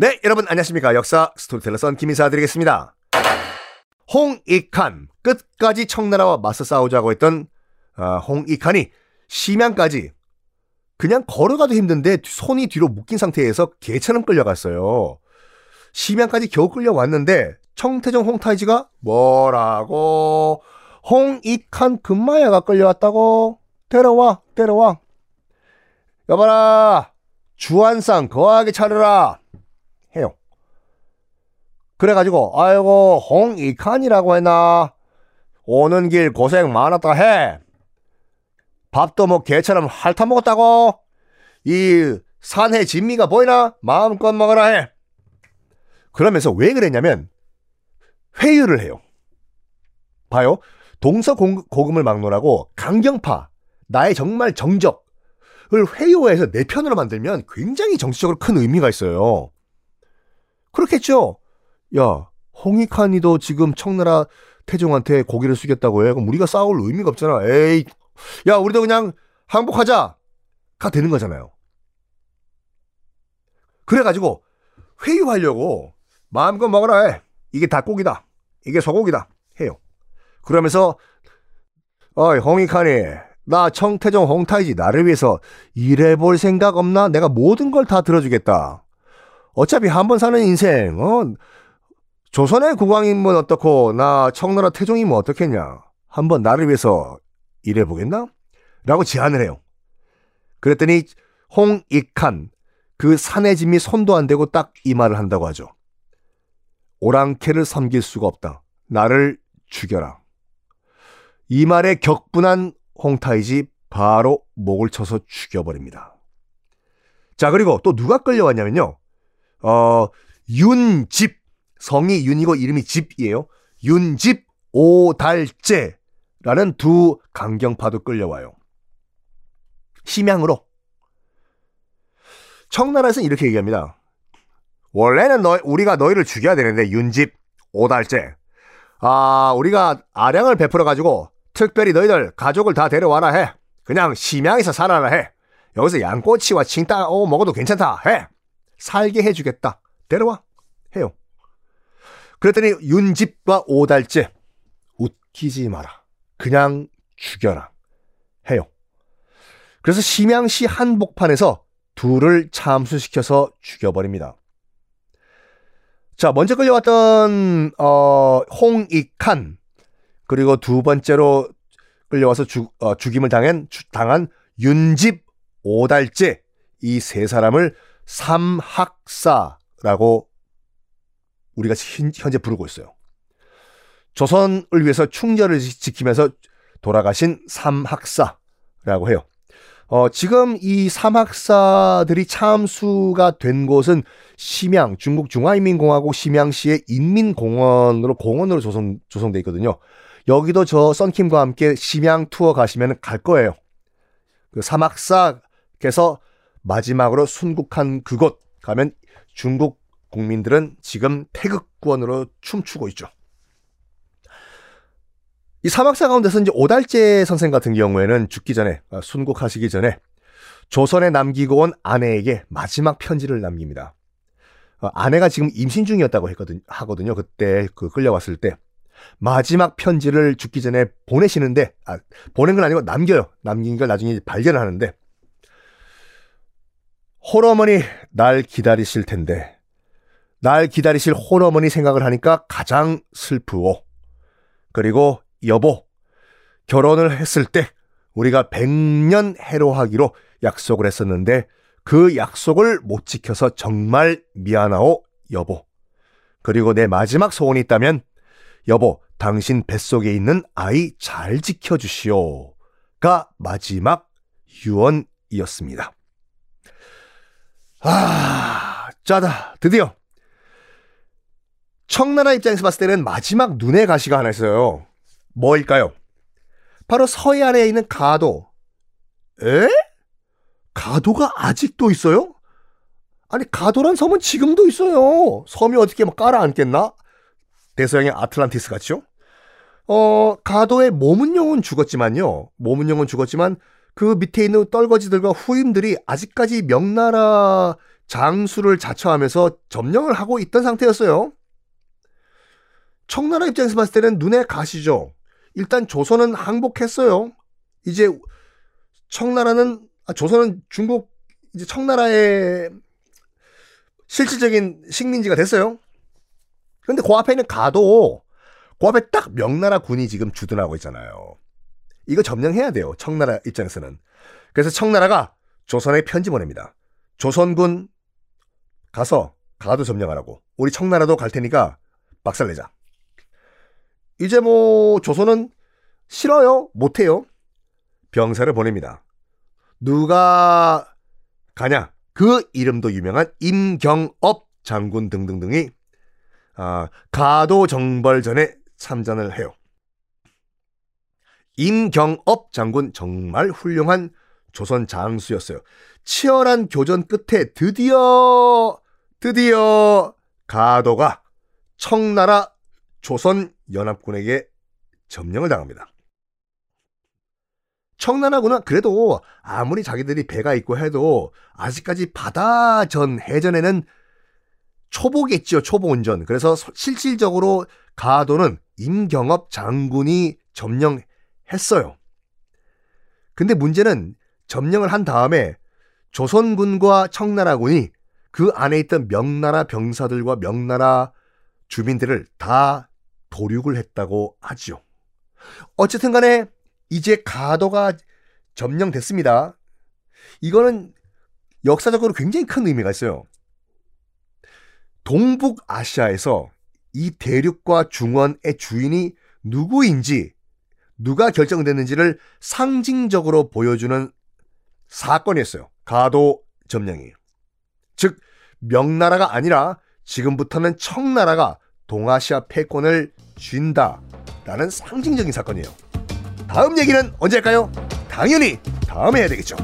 네, 여러분 안녕하십니까. 역사 스토리텔러 썬킴 인사 드리겠습니다. 홍익한 끝까지 청나라와 맞서 싸우자고 했던 아, 홍익한이 심양까지 그냥 걸어가도 힘든데 손이 뒤로 묶인 상태에서 개처럼 끌려갔어요. 심양까지 겨우 끌려왔는데 청태종 홍타이지가 뭐라고 홍익한 금마야가 끌려왔다고 데려와 데려와 여봐라 주한상 거하게 차려라. 그래가지고 아이고 홍익한이라고 했나 오는 길 고생 많았다 해. 밥도 뭐 개처럼 핥아 먹었다고 이 산해 진미가 보이나 마음껏 먹어라 해. 그러면서 왜 그랬냐면 회유를 해요. 봐요. 동서고금을 막론하고 강경파 나의 정말 정적을 회유해서 내 편으로 만들면 굉장히 정치적으로 큰 의미가 있어요. 그렇겠죠. 야, 홍익환이도 지금 청나라 태종한테 고개를 숙였다고 해. 그럼 우리가 싸울 의미가 없잖아. 에이, 야, 우리도 그냥 항복하자. 가 되는 거잖아요. 그래가지고 회유하려고 마음껏 먹어라 해. 이게 닭고기다. 이게 소고기다. 해요. 그러면서 어이 홍익환이 나 청태종 홍타이지 나를 위해서 일해볼 생각 없나? 내가 모든 걸 다 들어주겠다. 어차피 한 번 사는 인생, 어, 조선의 국왕이면 어떻고, 나 청나라 태종이면 어떻겠냐. 한번 나를 위해서 일해보겠나? 라고 제안을 해요. 그랬더니 홍익한, 그 산의 짐이 손도 안 대고 딱 이 말을 한다고 하죠. 오랑캐를 섬길 수가 없다. 나를 죽여라. 이 말에 격분한 홍타이지 바로 목을 쳐서 죽여버립니다. 자, 그리고 또 누가 끌려왔냐면요. 어, 윤집, 성이 윤이고 이름이 집이에요. 윤집 오달제라는 두 강경파도 끌려와요. 심양으로. 청나라에서는 이렇게 얘기합니다. 원래는 너, 우리가 너희를 죽여야 되는데, 윤집 오달제. 아, 우리가 아량을 베풀어 가지고, 특별히 너희들 가족을 다 데려와라 해. 그냥 심양에서 살아라 해. 여기서 양꼬치와 칭따 오 먹어도 괜찮다 해. 살게 해주겠다. 데려와. 해요. 그랬더니 윤집과 오달째 웃기지 마라. 그냥 죽여라. 해요. 그래서 심양시 한복판에서 둘을 참수시켜서 죽여버립니다. 자, 먼저 끌려왔던 어, 홍익한 그리고 두 번째로 끌려와서 죽, 어, 죽임을 당한, 당한 윤집 오달째 이 세 사람을 삼학사라고 우리가 현재 부르고 있어요. 조선을 위해서 충절을 지키면서 돌아가신 삼학사라고 해요. 어, 지금 이 삼학사들이 참수가 된 곳은 심양, 중국 중화인민공화국 심양시의 인민공원으로 공원으로 조성, 조성돼 있거든요. 여기도 저 썬킴과 함께 심양 투어 가시면 갈 거예요. 그 삼학사께서 마지막으로 순국한 그곳 가면 중국 국민들은 지금 태극권으로 춤추고 있죠. 이 사막사 가운데서 이제 오달재 선생 같은 경우에는 죽기 전에 아, 순국하시기 전에 조선에 남기고 온 아내에게 마지막 편지를 남깁니다. 어, 아내가 지금 임신 중이었다고 했거든 하거든요. 그때 그 끌려왔을 때 마지막 편지를 죽기 전에 보내시는데 아, 보낸 건 아니고 남겨요. 남긴 걸 나중에 발견을 하는데 홀어머니 날 기다리실 텐데 날 기다리실 홀어머니 생각을 하니까 가장 슬프오. 그리고 여보, 결혼을 했을 때 우리가 백년 해로하기로 약속을 했었는데 그 약속을 못 지켜서 정말 미안하오, 여보. 그리고 내 마지막 소원이 있다면 여보, 당신 뱃속에 있는 아이 잘 지켜주시오 가 마지막 유언이었습니다. 아, 짜다. 드디어 청나라 입장에서 봤을 때는 마지막 눈의 가시가 하나 있어요. 뭐일까요? 바로 서해안에 있는 가도. 에? 가도가 아직도 있어요? 아니 가도란 섬은 지금도 있어요. 섬이 어떻게 막 깔아앉겠나? 대서양의 아틀란티스 같죠? 어, 가도의 모문용은 죽었지만요. 모문용은 죽었지만 그 밑에 있는 떨거지들과 후임들이 아직까지 명나라 장수를 자처하면서 점령을 하고 있던 상태였어요. 청나라 입장에서 봤을 때는 눈에 가시죠. 일단 조선은 항복했어요. 이제 청나라는 아, 조선은 중국 이제 청나라의 실질적인 식민지가 됐어요. 근데 그 앞에 있는 가도 그 앞에 딱 명나라 군이 지금 주둔하고 있잖아요. 이거 점령해야 돼요. 청나라 입장에서는. 그래서 청나라가 조선에 편지 보냅니다. 조선군 가서 가도 점령하라고. 우리 청나라도 갈 테니까 박살내자. 이제 뭐 조선은 싫어요. 못해요. 병사를 보냅니다. 누가 가냐? 그 이름도 유명한 임경업 장군 등등등이 아, 가도 정벌전에 참전을 해요. 임경업 장군 정말 훌륭한 조선 장수였어요. 치열한 교전 끝에 드디어 드디어 가도가 청나라 조선 연합군에게 점령을 당합니다. 청나라군은 그래도 아무리 자기들이 배가 있고 해도 아직까지 바다 전 해전에는 초보겠지요, 초보 운전. 그래서 실질적으로 가도는 임경업 장군이 점령했어요. 근데 문제는 점령을 한 다음에 조선군과 청나라군이 그 안에 있던 명나라 병사들과 명나라 주민들을 다 도륙을 했다고 하지요. 어쨌든 간에 이제 가도가 점령됐습니다. 이거는 역사적으로 굉장히 큰 의미가 있어요. 동북아시아에서 이 대륙과 중원의 주인이 누구인지 누가 결정됐는지를 상징적으로 보여주는 사건이었어요. 가도 점령이. 즉 명나라가 아니라 지금부터는 청나라가 동아시아 패권을 쥔다라는 상징적인 사건이에요. 다음 얘기는 언제 할까요? 당연히 다음에 해야 되겠죠.